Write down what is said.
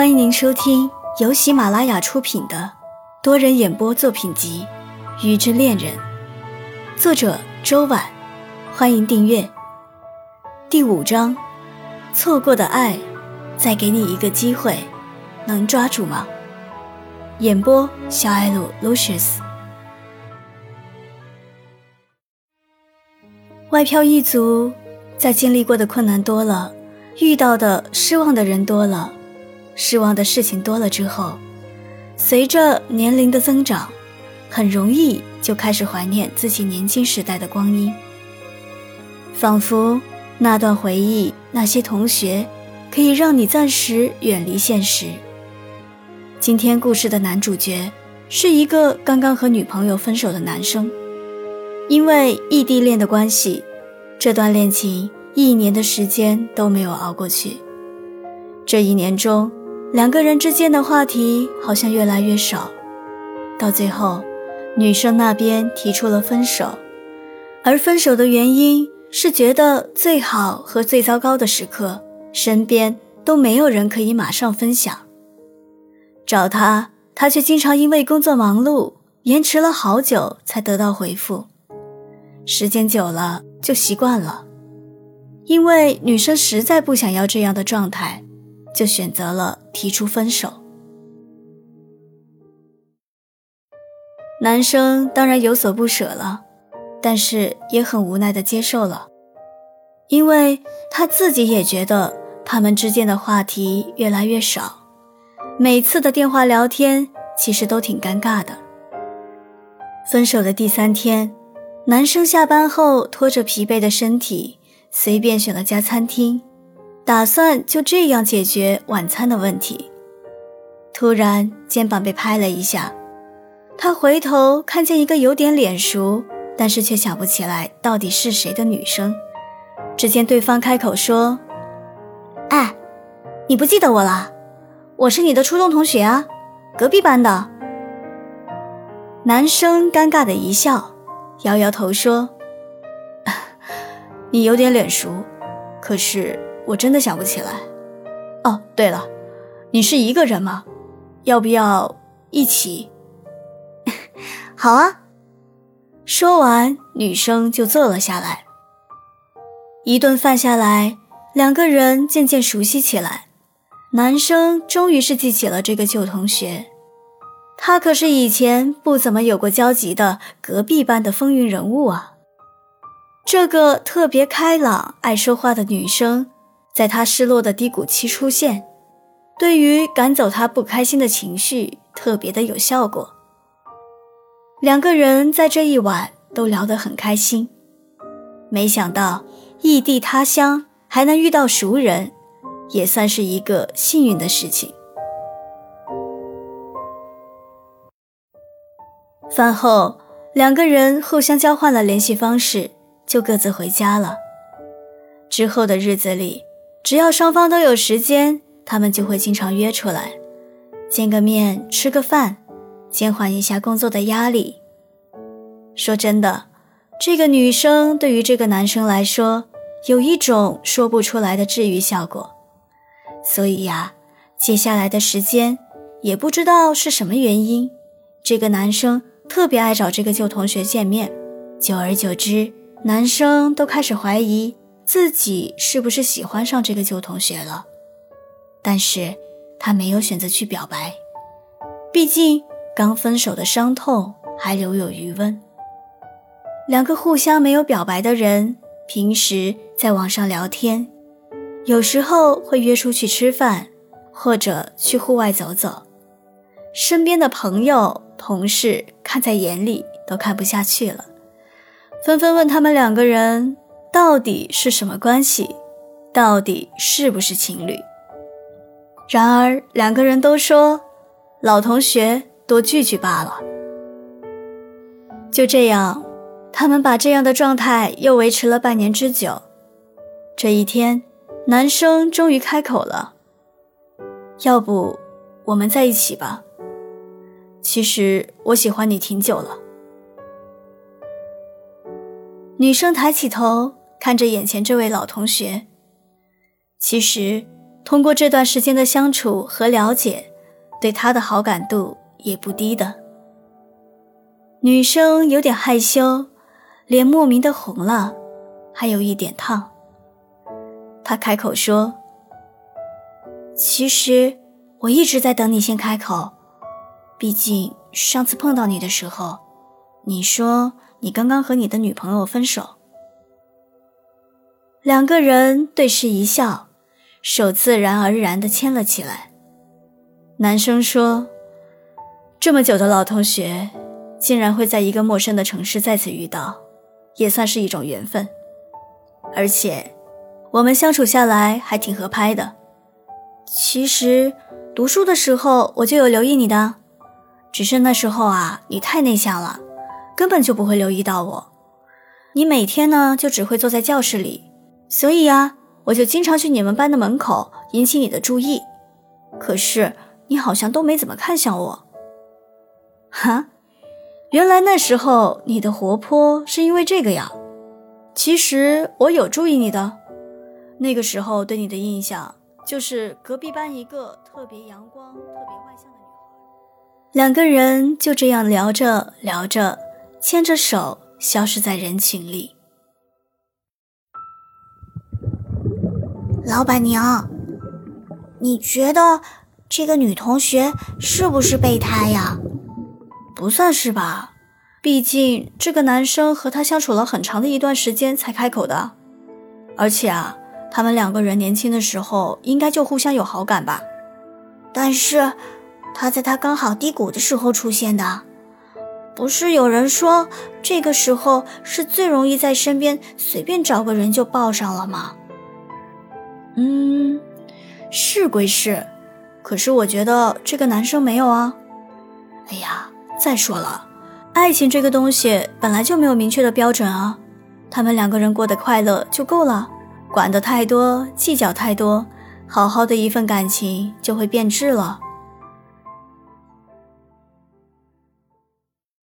欢迎您收听由喜马拉雅出品的多人演播作品集《鱼之恋人》，作者周婉。欢迎订阅。第五章，错过的爱，再给你一个机会，能抓住吗？演播：小艾鲁 Lucius。外漂一族，在经历过的困难多了，遇到的失望的人多了。失望的事情多了之后，随着年龄的增长，很容易就开始怀念自己年轻时代的光阴。仿佛那段回忆、那些同学，可以让你暂时远离现实。今天故事的男主角是一个刚刚和女朋友分手的男生，因为异地恋的关系，这段恋情一年的时间都没有熬过去。这一年中，两个人之间的话题好像越来越少，到最后，女生那边提出了分手，而分手的原因是觉得最好和最糟糕的时刻身边都没有人可以马上分享。找他，他却经常因为工作忙碌，延迟了好久才得到回复。时间久了就习惯了，因为女生实在不想要这样的状态。就选择了提出分手。男生当然有所不舍了，但是也很无奈的接受了，因为他自己也觉得他们之间的话题越来越少，每次的电话聊天其实都挺尴尬的。分手的第三天，男生下班后拖着疲惫的身体，随便选了家餐厅。打算就这样解决晚餐的问题。突然，肩膀被拍了一下，他回头看见一个有点脸熟，但是却想不起来到底是谁的女生。只见对方开口说：“哎，你不记得我了？我是你的初中同学啊，隔壁班的。”男生尴尬的一笑，摇摇头说：“ 你有点脸熟，可是……”我真的想不起来。哦，对了，你是一个人吗？要不要一起？好啊。说完，女生就坐了下来。一顿饭下来，两个人渐渐熟悉起来。男生终于是记起了这个旧同学，他可是以前不怎么有过交集的隔壁班的风云人物啊。这个特别开朗、爱说话的女生。在他失落的低谷期出现，对于赶走他不开心的情绪特别的有效果。两个人在这一晚都聊得很开心，没想到异地他乡还能遇到熟人，也算是一个幸运的事情。饭后，两个人互相交换了联系方式，就各自回家了。之后的日子里。只要双方都有时间，他们就会经常约出来，见个面，吃个饭，减缓一下工作的压力。说真的，这个女生对于这个男生来说，有一种说不出来的治愈效果。所以呀，接下来的时间，也不知道是什么原因，这个男生特别爱找这个旧同学见面。久而久之，男生都开始怀疑。自己是不是喜欢上这个旧同学了？但是他没有选择去表白，毕竟刚分手的伤痛还留有余温。两个互相没有表白的人，平时在网上聊天，有时候会约出去吃饭，或者去户外走走。身边的朋友、同事看在眼里，都看不下去了，纷纷问他们两个人。到底是什么关系？到底是不是情侣？然而两个人都说，老同学多聚聚罢了。就这样，他们把这样的状态又维持了半年之久。这一天，男生终于开口了：“要不我们在一起吧？其实我喜欢你挺久了。”女生抬起头。看着眼前这位老同学，其实通过这段时间的相处和了解，对他的好感度也不低的。女生有点害羞，脸莫名的红了，还有一点烫。她开口说：“其实我一直在等你先开口，毕竟上次碰到你的时候，你说你刚刚和你的女朋友分手。”两个人对视一笑，手自然而然的牵了起来。男生说：“这么久的老同学。”竟然会在一个陌生的城市再次遇到，也算是一种缘分。而且，我们相处下来还挺合拍的。其实，读书的时候我就有留意你的，只是那时候啊，你太内向了，根本就不会留意到我。你每天呢就只会坐在教室里，所以啊，我就经常去你们班的门口引起你的注意。可是你好像都没怎么看向我，哈。原来那时候你的活泼是因为这个呀？其实我有注意你的，那个时候对你的印象就是隔壁班一个特别阳光、特别外向的女孩。两个人就这样聊着聊着，牵着手消失在人群里。老板娘，你觉得这个女同学是不是备胎呀？不算是吧，毕竟这个男生和她相处了很长的一段时间才开口的，而且啊，他们两个人年轻的时候应该就互相有好感吧。但是他在他刚好低谷的时候出现的，不是有人说这个时候是最容易在身边随便找个人就抱上了吗？嗯，是归是，可是我觉得这个男生没有啊。哎呀。再说了，爱情这个东西本来就没有明确的标准啊，他们两个人过得快乐就够了，管得太多，计较太多，好好的一份感情就会变质了。